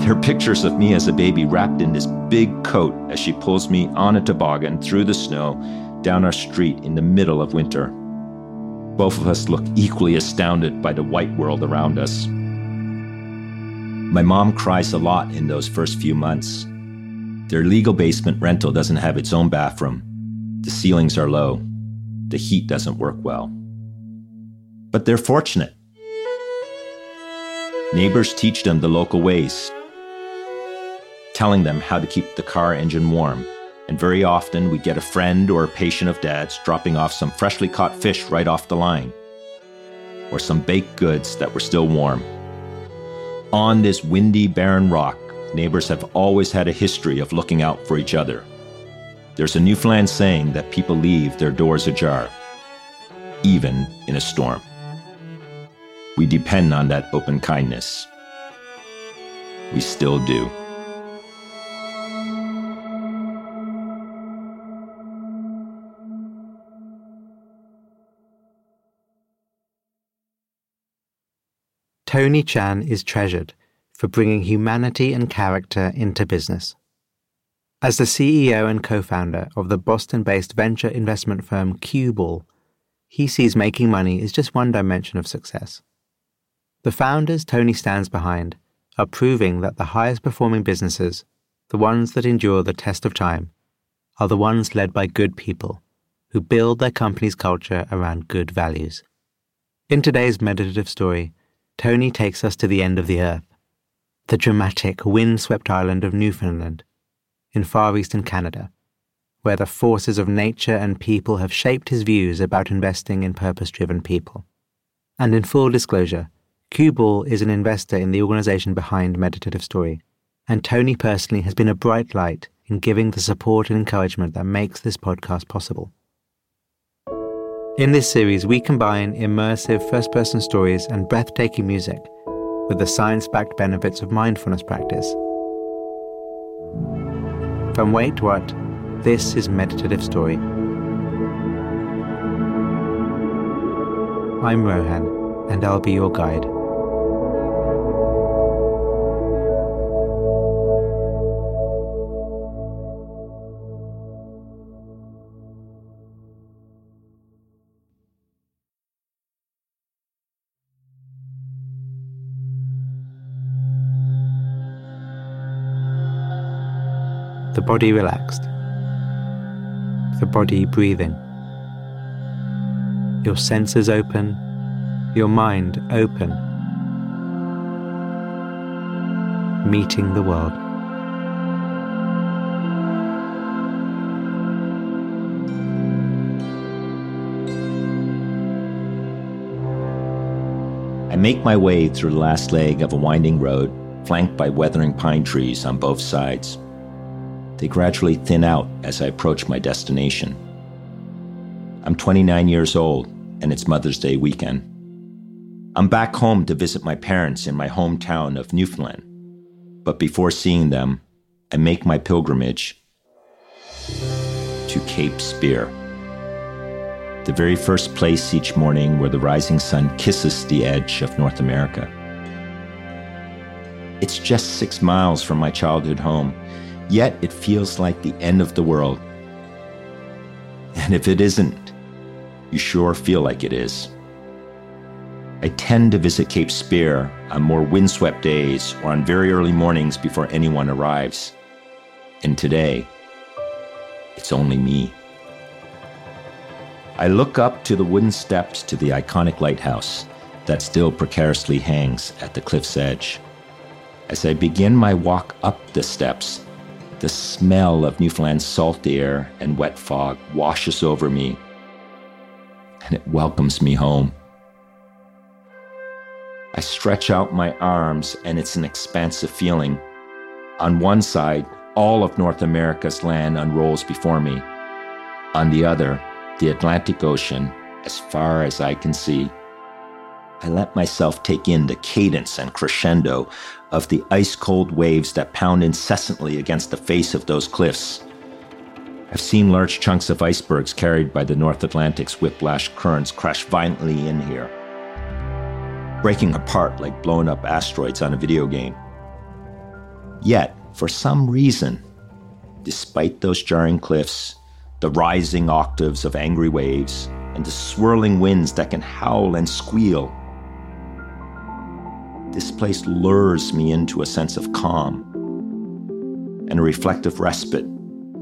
There are pictures of me as a baby wrapped in this big coat as she pulls me on a toboggan through the snow down our street in the middle of winter. Both of us look equally astounded by the white world around us. My mom cries a lot in those first few months. Their legal basement rental doesn't have its own bathroom. The ceilings are low. The heat doesn't work well. But they're fortunate. Neighbors teach them the local ways telling them how to keep the car engine warm. And very often we'd get a friend or a patient of dad's dropping off some freshly caught fish right off the line, or some baked goods that were still warm. On this windy, barren rock, neighbors have always had a history of looking out for each other. There's a Newfoundland saying that people leave their doors ajar, even in a storm. We depend on that open kindness. We still do. Tony Chen is treasured for bringing humanity and character into business. As the CEO and co founder of the Boston based venture investment firm Cueball, he sees making money is just one dimension of success. The founders Tony stands behind are proving that the highest performing businesses, the ones that endure the test of time, are the ones led by good people who build their company's culture around good values. In today's meditative story, Tony takes us to the end of the earth, the dramatic, wind-swept island of Newfoundland, in far eastern Canada, where the forces of nature and people have shaped his views about investing in purpose-driven people. And in full disclosure, Cueball is an investor in the organization behind Meditative Story, and Tony personally has been a bright light in giving the support and encouragement that makes this podcast possible. In this series, we combine immersive first person stories and breathtaking music with the science backed benefits of mindfulness practice. From Wait What, this is Meditative Story. I'm Rohan, and I'll be your guide. The body relaxed, the body breathing, your senses open, your mind open, meeting the world. I make my way through the last leg of a winding road, flanked by weathering pine trees on both sides. They gradually thin out as I approach my destination. I'm 29 years old, and it's Mother's Day weekend. I'm back home to visit my parents in my hometown of Newfoundland. But before seeing them, I make my pilgrimage to Cape Spear, the very first place each morning where the rising sun kisses the edge of North America. It's just six miles from my childhood home, Yet it feels like the end of the world. And if it isn't, you sure feel like it is. I tend to visit Cape Spear on more windswept days or on very early mornings before anyone arrives. And today, it's only me. I look up to the wooden steps to the iconic lighthouse that still precariously hangs at the cliff's edge. As I begin my walk up the steps, the smell of Newfoundland's salt air and wet fog washes over me, and it welcomes me home. I stretch out my arms, and it's an expansive feeling. On one side, all of North America's land unrolls before me. On the other, the Atlantic Ocean, as far as I can see. I let myself take in the cadence and crescendo of the ice cold waves that pound incessantly against the face of those cliffs. I've seen large chunks of icebergs carried by the North Atlantic's whiplash currents crash violently in here breaking apart like blown up asteroids on a video game. Yet, for some reason, despite those jarring cliffs, the rising octaves of angry waves, and the swirling winds that can howl and squeal, this place lures me into a sense of calm and a reflective respite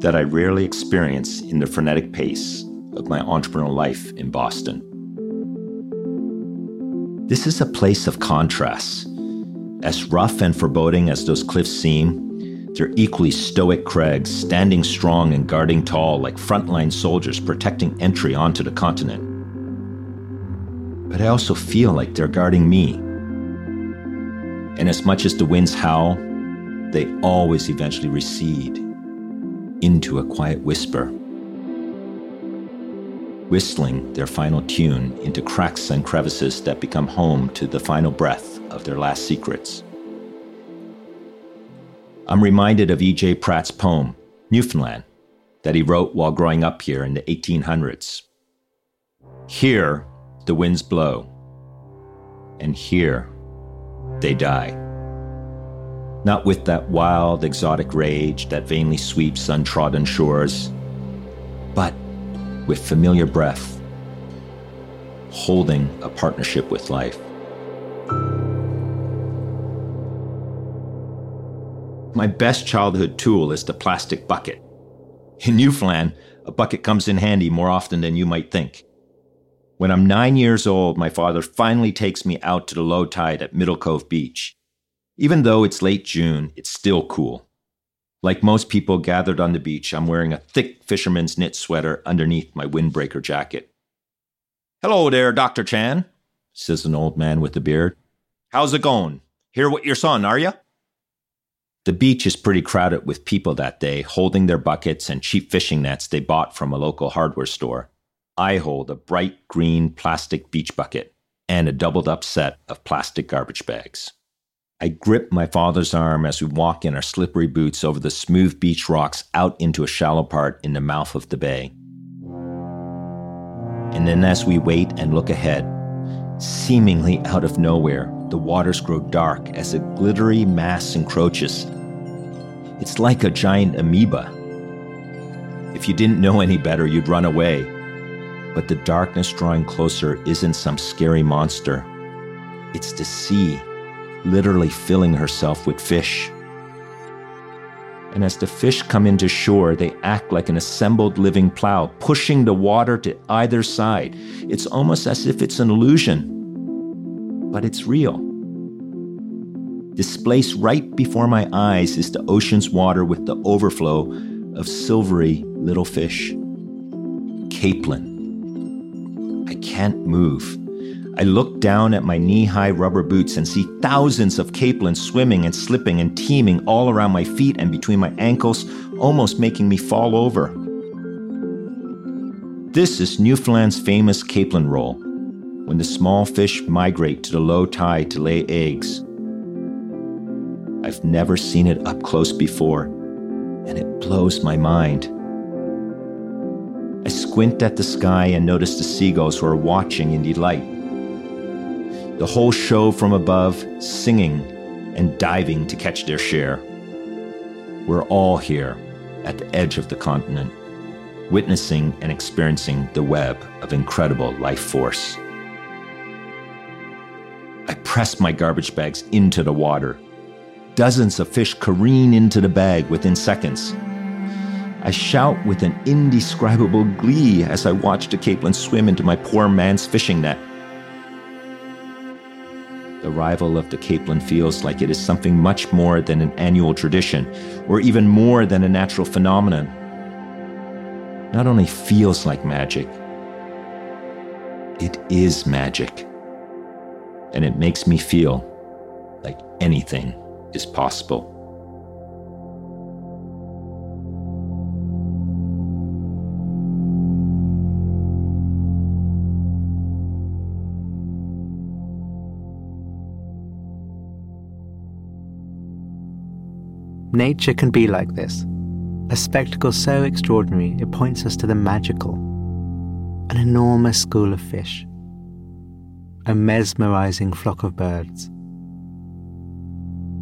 that I rarely experience in the frenetic pace of my entrepreneurial life in Boston. This is a place of contrasts. As rough and foreboding as those cliffs seem, they're equally stoic crags, standing strong and guarding tall like frontline soldiers protecting entry onto the continent. But I also feel like they're guarding me. And as much as the winds howl, they always eventually recede into a quiet whisper whistling their final tune into cracks and crevices that become home to the final breath of their last secrets. I'm reminded of E.J. Pratt's poem, Newfoundland, that he wrote while growing up here in the 1800s. Here, the winds blow, and here, they die. Not with that wild, exotic rage that vainly sweeps untrodden shores, but with familiar breath, holding a partnership with life. My best childhood tool is the plastic bucket. In Newfoundland, a bucket comes in handy more often than you might think. When I'm nine years old, my father finally takes me out to the low tide at Middle Cove Beach. Even though it's late June, it's still cool. Like most people gathered on the beach, I'm wearing a thick fisherman's knit sweater underneath my windbreaker jacket. Hello there, Dr. Chen, says an old man with a beard. How's it going? Here with your son, are you? The beach is pretty crowded with people that day, holding their buckets and cheap fishing nets they bought from a local hardware store. I hold a bright green plastic beach bucket and a doubled up set of plastic garbage bags. I grip my father's arm as we walk in our slippery boots over the smooth beach rocks out into a shallow part in the mouth of the bay. And then, as we wait and look ahead, seemingly out of nowhere, the waters grow dark as a glittery mass encroaches. It's like a giant amoeba. If you didn't know any better, you'd run away. But the darkness drawing closer isn't some scary monster, it's the sea literally filling herself with fish. And as the fish come into shore, they act like an assembled living plow, pushing the water to either side. It's almost as if it's an illusion, but it's real. Displaced right before my eyes is the ocean's water with the overflow of silvery little fish. Capelin. Can't move. I look down at my knee high rubber boots and see thousands of capelins swimming and slipping and teeming all around my feet and between my ankles, almost making me fall over. This is Newfoundland's famous capelin roll, when the small fish migrate to the low tide to lay eggs. I've never seen it up close before, and it blows my mind. I squint at the sky and notice the seagulls who are watching in delight the whole show from above, singing and diving to catch their share. We're all here at the edge of the continent, witnessing and experiencing the web of incredible life force. I press my garbage bags into the water. Dozens of fish careen into the bag within seconds. I shout with an indescribable glee as I watch the capelin swim into my poor man's fishing net. The arrival of the capelin feels like it is something much more than an annual tradition, or even more than a natural phenomenon. Not only feels like magic, it is magic. And it makes me feel like anything is possible. Nature can be like this a spectacle so extraordinary it points us to the magical. An enormous school of fish, a mesmerizing flock of birds.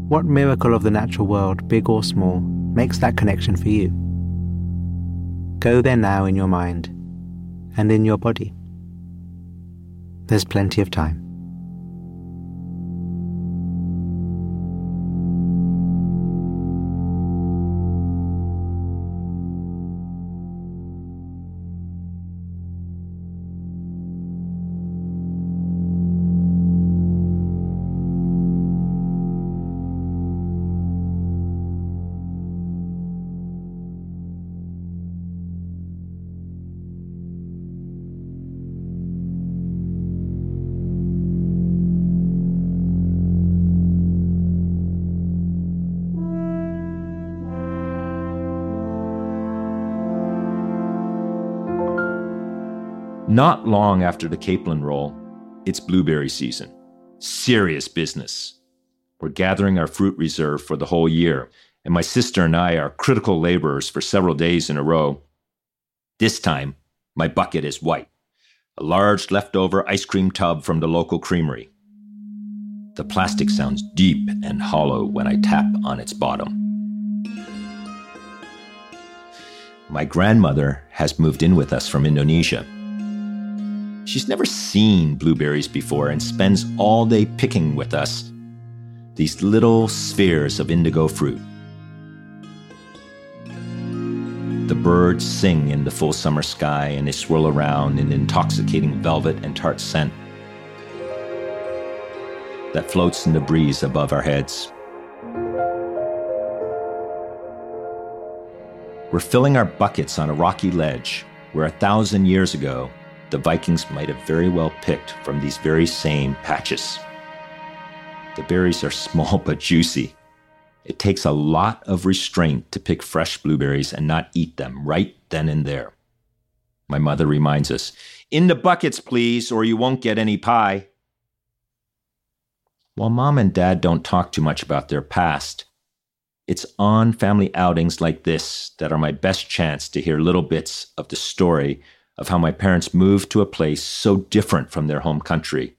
What miracle of the natural world, big or small, makes that connection for you? Go there now in your mind and in your body. There's plenty of time. Not long after the capelin roll, it's blueberry season. Serious business. We're gathering our fruit reserve for the whole year, and my sister and I are critical laborers for several days in a row. This time, my bucket is white, a large leftover ice cream tub from the local creamery. The plastic sounds deep and hollow when I tap on its bottom. My grandmother has moved in with us from Indonesia She's never seen blueberries before and spends all day picking with us these little spheres of indigo fruit. The birds sing in the full summer sky and they swirl around in intoxicating velvet and tart scent that floats in the breeze above our heads. We're filling our buckets on a rocky ledge where a thousand years ago the Vikings might have very well picked from these very same patches. The berries are small but juicy. It takes a lot of restraint to pick fresh blueberries and not eat them right then and there. My mother reminds us In the buckets, please, or you won't get any pie. While mom and dad don't talk too much about their past, it's on family outings like this that are my best chance to hear little bits of the story of how my parents moved to a place so different from their home country.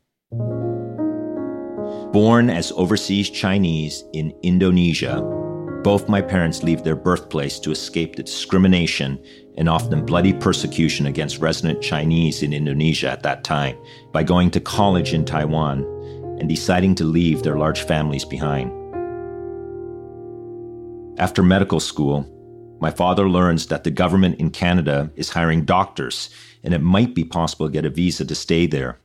Born as overseas Chinese in Indonesia, both my parents leave their birthplace to escape the discrimination and often bloody persecution against resident Chinese in Indonesia at that time by going to college in Taiwan and deciding to leave their large families behind. After medical school, my father learns that the government in Canada is hiring doctors, and it might be possible to get a visa to stay there.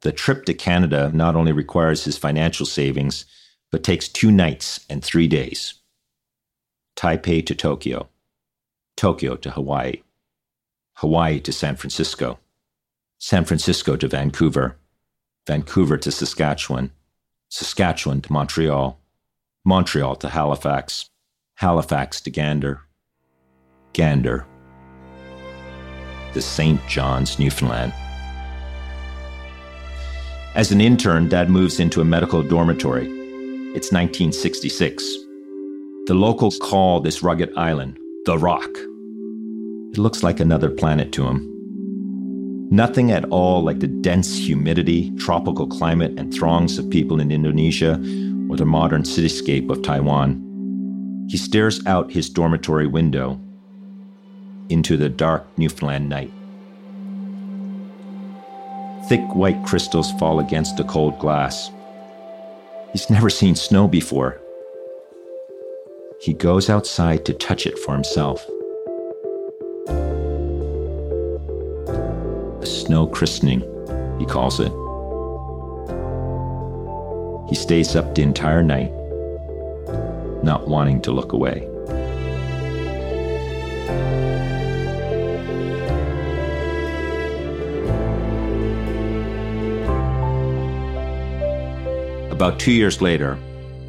The trip to Canada not only requires his financial savings, but takes two nights and three days. Taipei to Tokyo, Tokyo to Hawaii, Hawaii to San Francisco, San Francisco to Vancouver, Vancouver to Saskatchewan, Saskatchewan to Montreal, Montreal to Halifax, Halifax to Gander, Gander to St. John's, Newfoundland. As an intern, Dad moves into a medical dormitory. It's 1966. The locals call this rugged island the Rock. It looks like another planet to him. Nothing at all like the dense humidity, tropical climate, and throngs of people in Indonesia or the modern cityscape of Taiwan. He stares out his dormitory window into the dark Newfoundland night. Thick white crystals fall against the cold glass. He's never seen snow before. He goes outside to touch it for himself. A snow christening, he calls it. He stays up the entire night, not wanting to look away. About two years later,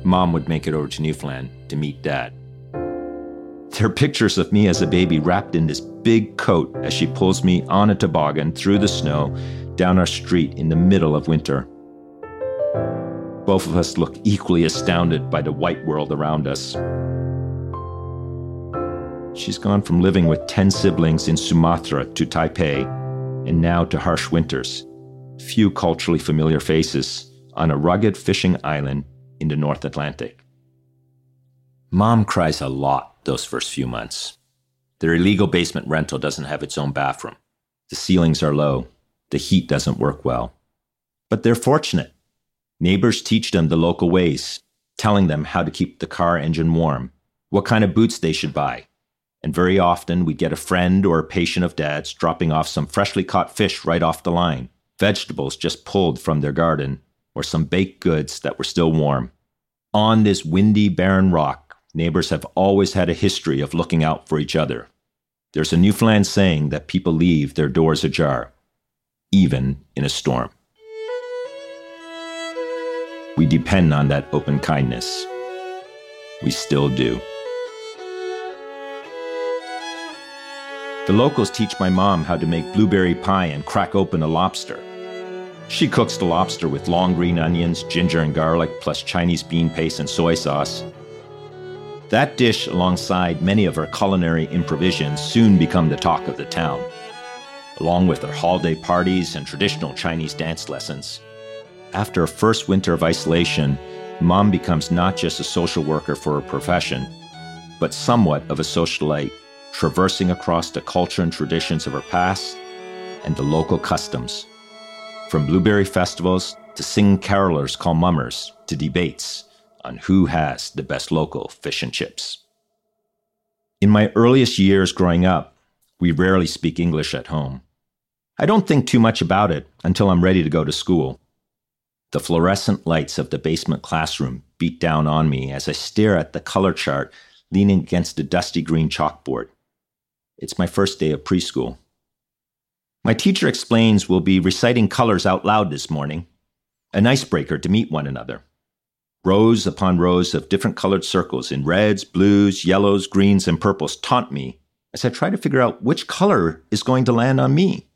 mom would make it over to Newfoundland to meet dad. There are pictures of me as a baby wrapped in this big coat as she pulls me on a toboggan through the snow down our street in the middle of winter. Both of us look equally astounded by the white world around us. She's gone from living with 10 siblings in Sumatra to Taipei, and now to harsh winters. Few culturally familiar faces on a rugged fishing island in the North Atlantic. Mom cries a lot those first few months. Their illegal basement rental doesn't have its own bathroom. The ceilings are low. The heat doesn't work well. But they're fortunate. Neighbors teach them the local ways, telling them how to keep the car engine warm, what kind of boots they should buy. And very often we get a friend or a patient of dad's dropping off some freshly caught fish right off the line, vegetables just pulled from their garden, or some baked goods that were still warm. On this windy, barren rock, neighbors have always had a history of looking out for each other. There's a Newfoundland saying that people leave their doors ajar, even in a storm. We depend on that open kindness. We still do. The locals teach my mom how to make blueberry pie and crack open a lobster. She cooks the lobster with long green onions, ginger and garlic, plus Chinese bean paste and soy sauce. That dish, alongside many of her culinary improvisations, soon become the talk of the town, along with her holiday parties and traditional Chinese dance lessons. After a first winter of isolation, mom becomes not just a social worker for her profession, but somewhat of a socialite, traversing across the culture and traditions of her past and the local customs from blueberry festivals to sing carolers called mummers to debates on who has the best local fish and chips. In my earliest years growing up, we rarely speak English at home. I don't think too much about it until I'm ready to go to school. The fluorescent lights of the basement classroom beat down on me as I stare at the color chart leaning against the dusty green chalkboard. It's my first day of preschool. My teacher explains we'll be reciting colors out loud this morning, an icebreaker to meet one another. Rows upon rows of different colored circles in reds, blues, yellows, greens, and purples taunt me as I try to figure out which color is going to land on me.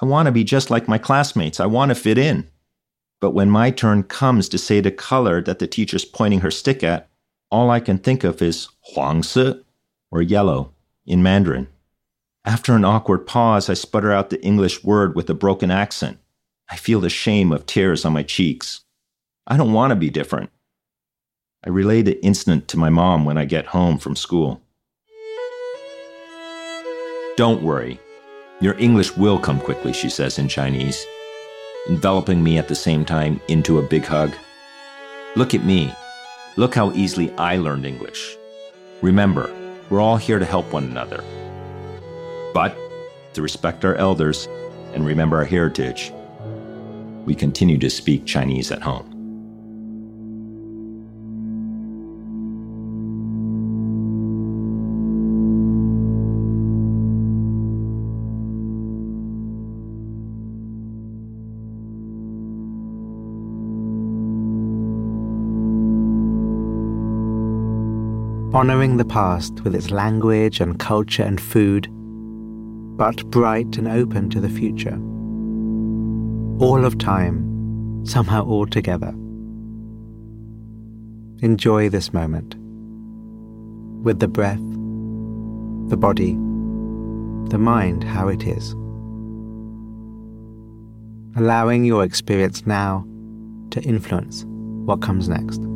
I want to be just like my classmates. I want to fit in. But when my turn comes to say the color that the teacher's pointing her stick at, all I can think of is 黄色 or yellow in Mandarin. After an awkward pause, I sputter out the English word with a broken accent. I feel the shame of tears on my cheeks. I don't want to be different. I relay the incident to my mom when I get home from school. Don't worry. Your English will come quickly, she says in Chinese, enveloping me at the same time into a big hug. Look at me. Look how easily I learned English. Remember, we're all here to help one another. But to respect our elders and remember our heritage, we continue to speak Chinese at home. Honoring the past with its language and culture and food but bright and open to the future. All of time, somehow all together. Enjoy this moment with the breath, the body, the mind how it is. Allowing your experience now to influence what comes next.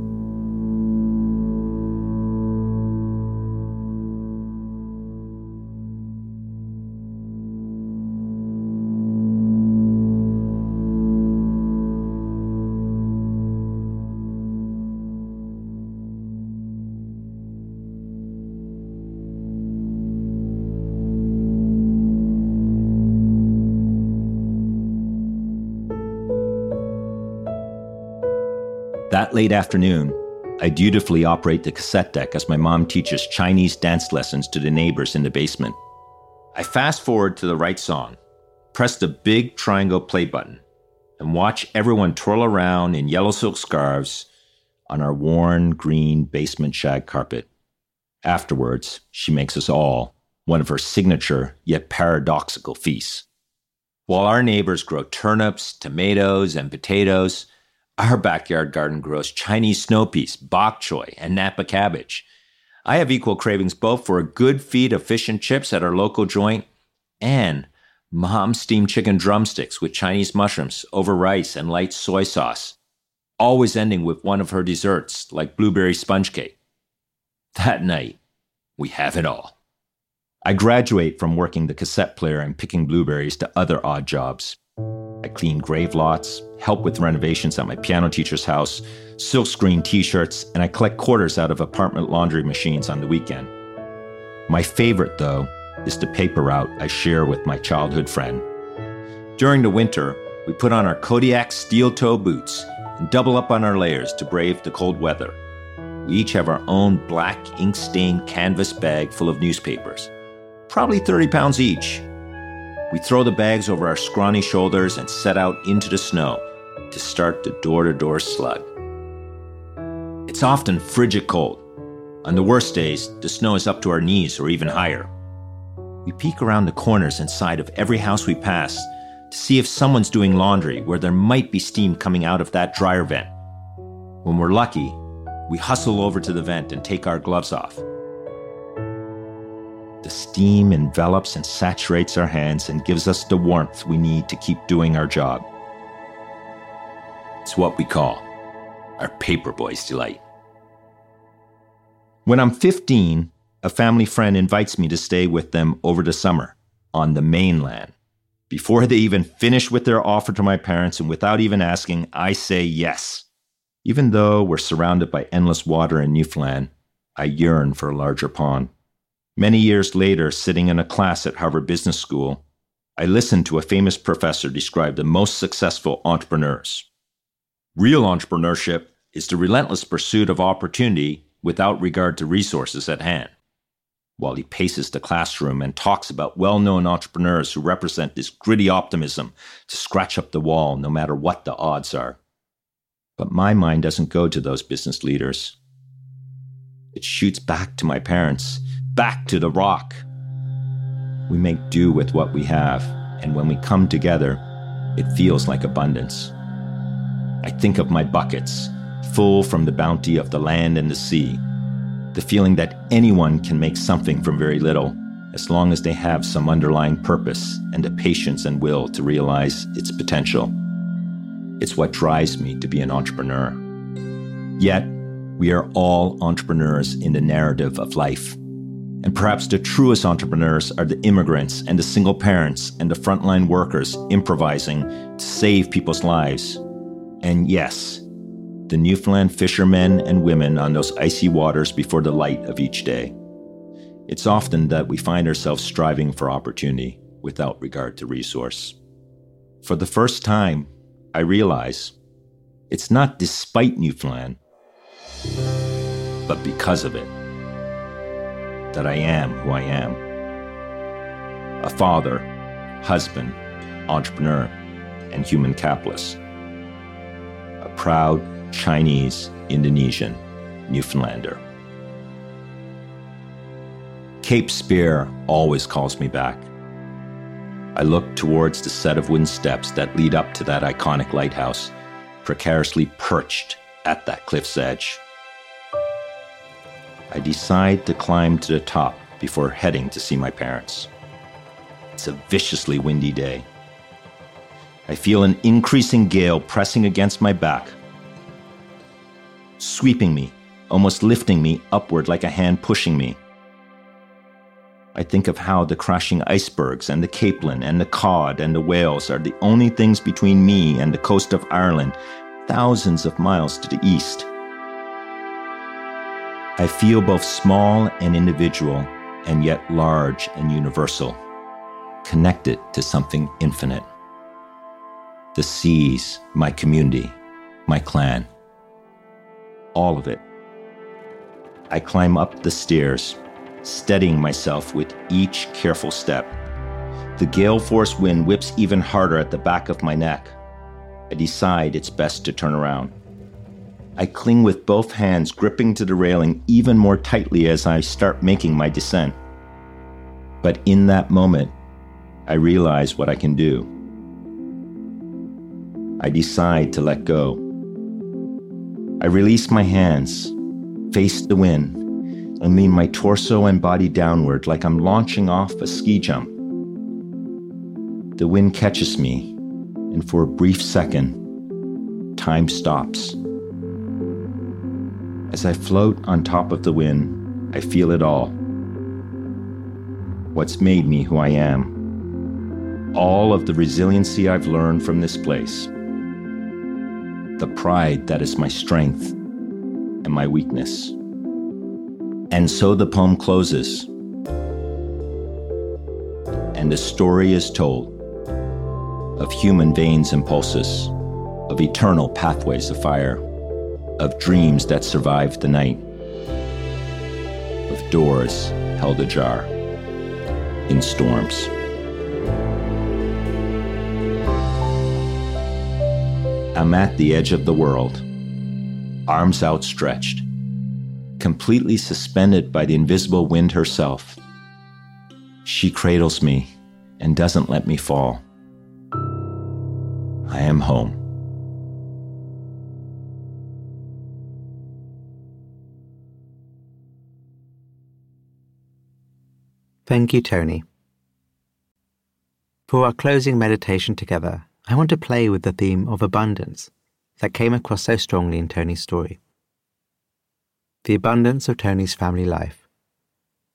Late afternoon, I dutifully operate the cassette deck as my mom teaches Chinese dance lessons to the neighbors in the basement. I fast forward to the right song, press the big triangle play button, and watch everyone twirl around in yellow silk scarves on our worn green basement shag carpet. Afterwards, she makes us all one of her signature yet paradoxical feasts. While our neighbors grow turnips, tomatoes, and potatoes, our backyard garden grows Chinese snow peas, bok choy, and Napa cabbage. I have equal cravings both for a good feed of fish and chips at our local joint and mom steamed chicken drumsticks with Chinese mushrooms over rice and light soy sauce, always ending with one of her desserts like blueberry sponge cake. That night, we have it all. I graduate from working the cassette player and picking blueberries to other odd jobs. I clean grave lots, help with renovations at my piano teacher's house, silkscreen t shirts, and I collect quarters out of apartment laundry machines on the weekend. My favorite, though, is the paper route I share with my childhood friend. During the winter, we put on our Kodiak steel toe boots and double up on our layers to brave the cold weather. We each have our own black ink stained canvas bag full of newspapers probably 30 pounds each. We throw the bags over our scrawny shoulders and set out into the snow to start the door to door slug. It's often frigid cold. On the worst days, the snow is up to our knees or even higher. We peek around the corners inside of every house we pass to see if someone's doing laundry where there might be steam coming out of that dryer vent. When we're lucky, we hustle over to the vent and take our gloves off. The steam envelops and saturates our hands and gives us the warmth we need to keep doing our job. It's what we call our paperboy's delight. When I'm 15, a family friend invites me to stay with them over the summer on the mainland. Before they even finish with their offer to my parents and without even asking, I say yes. Even though we're surrounded by endless water in Newfoundland, I yearn for a larger pond. Many years later, sitting in a class at Harvard Business School, I listened to a famous professor describe the most successful entrepreneurs. Real entrepreneurship is the relentless pursuit of opportunity without regard to resources at hand. While he paces the classroom and talks about well known entrepreneurs who represent this gritty optimism to scratch up the wall no matter what the odds are. But my mind doesn't go to those business leaders. It shoots back to my parents back to the rock. We make do with what we have, and when we come together, it feels like abundance. I think of my buckets, full from the bounty of the land and the sea, the feeling that anyone can make something from very little, as long as they have some underlying purpose and the patience and will to realize its potential. It's what drives me to be an entrepreneur. Yet, we are all entrepreneurs in the narrative of life. And perhaps the truest entrepreneurs are the immigrants and the single parents and the frontline workers improvising to save people's lives. And yes, the Newfoundland fishermen and women on those icy waters before the light of each day. It's often that we find ourselves striving for opportunity without regard to resource. For the first time, I realize it's not despite Newfoundland, but because of it that I am who I am a father, husband, entrepreneur, and human capitalist. A proud Chinese Indonesian Newfoundlander. Cape Spear always calls me back. I look towards the set of wooden steps that lead up to that iconic lighthouse, precariously perched at that cliff's edge. I decide to climb to the top before heading to see my parents. It's a viciously windy day. I feel an increasing gale pressing against my back, sweeping me, almost lifting me upward like a hand pushing me. I think of how the crashing icebergs and the capelin and the cod and the whales are the only things between me and the coast of Ireland, thousands of miles to the east. I feel both small and individual, and yet large and universal, connected to something infinite. The seas, my community, my clan. all of it. I climb up the stairs, steadying myself with each careful step. The gale force wind whips even harder at the back of my neck. I decide it's best to turn around. I cling with both hands, gripping to the railing even more tightly as I start making my descent. But in that moment, I realize what I can do. I decide to let go. I release my hands, face the wind, and lean my torso and body downward like I'm launching off a ski jump. The wind catches me, and for a brief second, time stops. As I float on top of the wind, I feel it all. What's made me who I am. All of the resiliency I've learned from this place. The pride that is my strength and my weakness. And so the poem closes. And a story is told of human veins and pulses, of eternal pathways of fire, of dreams that survived the night, of doors held ajar in storms. I'm at the edge of the world, arms outstretched, completely suspended by the invisible wind herself. She cradles me and doesn't let me fall. I am home. Thank you, Tony. For our closing meditation together, I want to play with the theme of abundance that came across so strongly in Tony's story. The abundance of Tony's family life,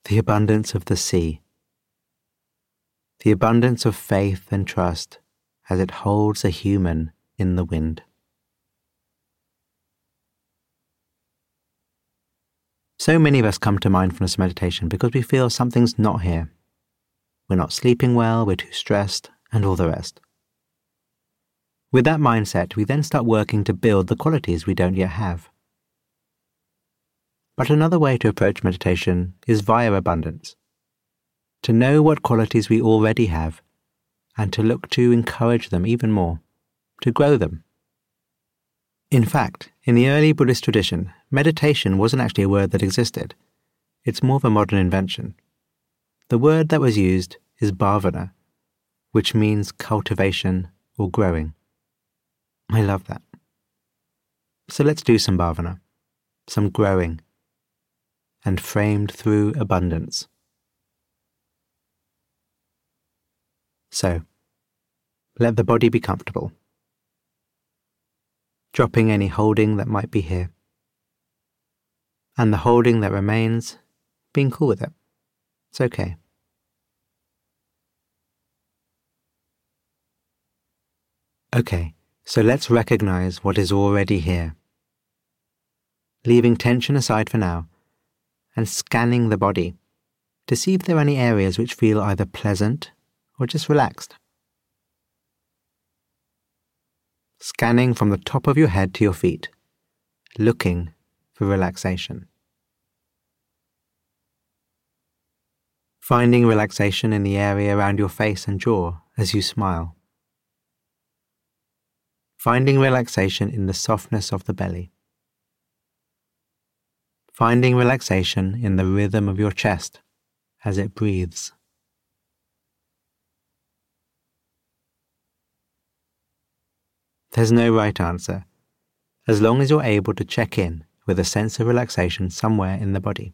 the abundance of the sea, the abundance of faith and trust as it holds a human in the wind. So many of us come to mindfulness meditation because we feel something's not here. We're not sleeping well, we're too stressed, and all the rest. With that mindset, we then start working to build the qualities we don't yet have. But another way to approach meditation is via abundance. To know what qualities we already have, and to look to encourage them even more, to grow them. In fact, in the early Buddhist tradition, meditation wasn't actually a word that existed. It's more of a modern invention. The word that was used is bhavana, which means cultivation or growing. I love that. So let's do some bhavana, some growing, and framed through abundance. So, let the body be comfortable, dropping any holding that might be here, and the holding that remains, being cool with it. It's okay. Okay. So let's recognize what is already here. Leaving tension aside for now and scanning the body to see if there are any areas which feel either pleasant or just relaxed. Scanning from the top of your head to your feet, looking for relaxation. Finding relaxation in the area around your face and jaw as you smile finding relaxation in the softness of the belly. Finding relaxation in the rhythm of your chest as it breathes. There's no right answer, as long as you're able to check in with a sense of relaxation somewhere in the body.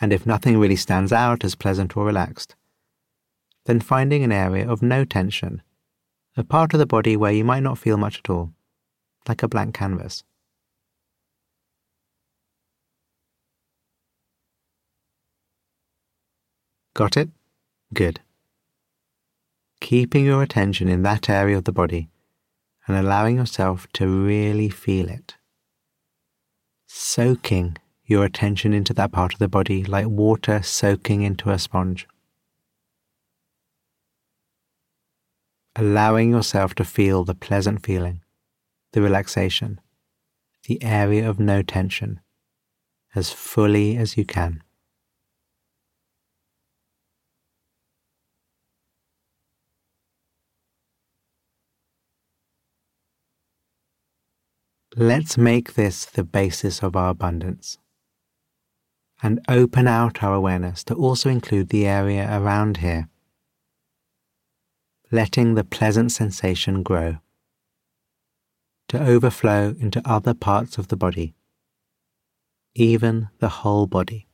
And if nothing really stands out as pleasant or relaxed, then finding an area of no tension a part of the body where you might not feel much at all, like a blank canvas. Got it? Good. Keeping your attention in that area of the body and allowing yourself to really feel it. Soaking your attention into that part of the body like water soaking into a sponge. allowing yourself to feel the pleasant feeling, the relaxation, the area of no tension as fully as you can. Let's make this the basis of our abundance and open out our awareness to also include the area around here, letting the pleasant sensation grow, to overflow into other parts of the body, even the whole body.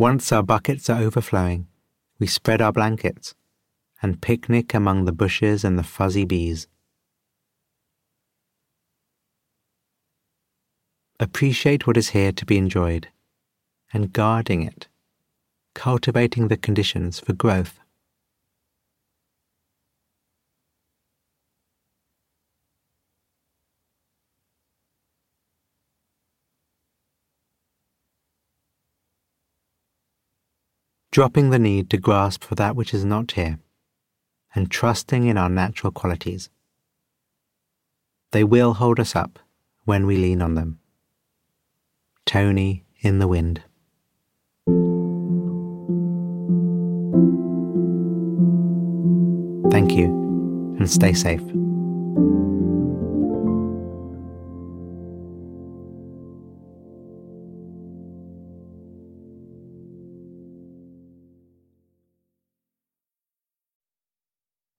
Once our buckets are overflowing, we spread our blankets and picnic among the bushes and the fuzzy bees. Appreciate what is here to be enjoyed and guarding it, cultivating the conditions for growth. Dropping the need to grasp for that which is not here, and trusting in our natural qualities. They will hold us up when we lean on them. Tony in the wind. Thank you, and stay safe.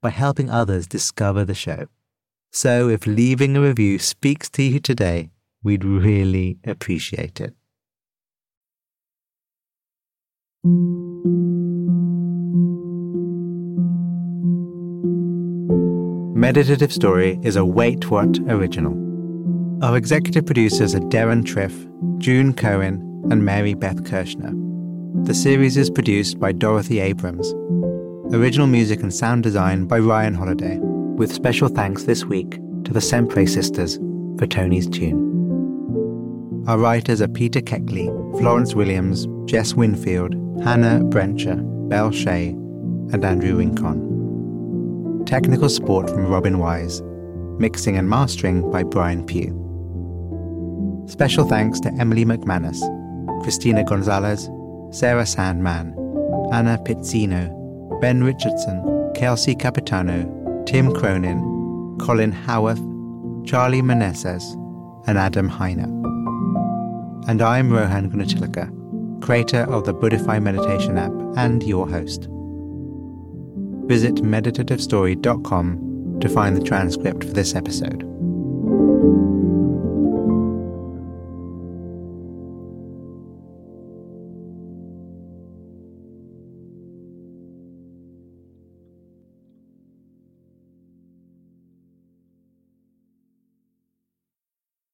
by helping others discover the show. So if leaving a review speaks to you today, we'd really appreciate it. Meditative Story is a Wait What original. Our executive producers are Deron Triff, June Cohen, and Mary Beth Kirschner. The series is produced by Dorothy Abrams Original music and sound design by Ryan Holladay, with special thanks this week to the Sempre sisters for Tony's tune. Our writers are Peter Keckley, Florence Williams, Jess Winfield, Hannah Brencher, Belle Shea, and Andrew Rincon. Technical support from Robin Wise. Mixing and mastering by Brian Pugh. Special thanks to Emily McManus, Christina Gonzalez, Sarah Sandman, Anna Pizzino, Ben Richardson, Kelsey Capitano, Tim Cronin, Colin Howarth, Charlie Meneses, and Adam Heiner. And I'm Rohan Gunatillake, creator of the Buddhify Meditation app and your host. Visit meditativestory.com to find the transcript for this episode.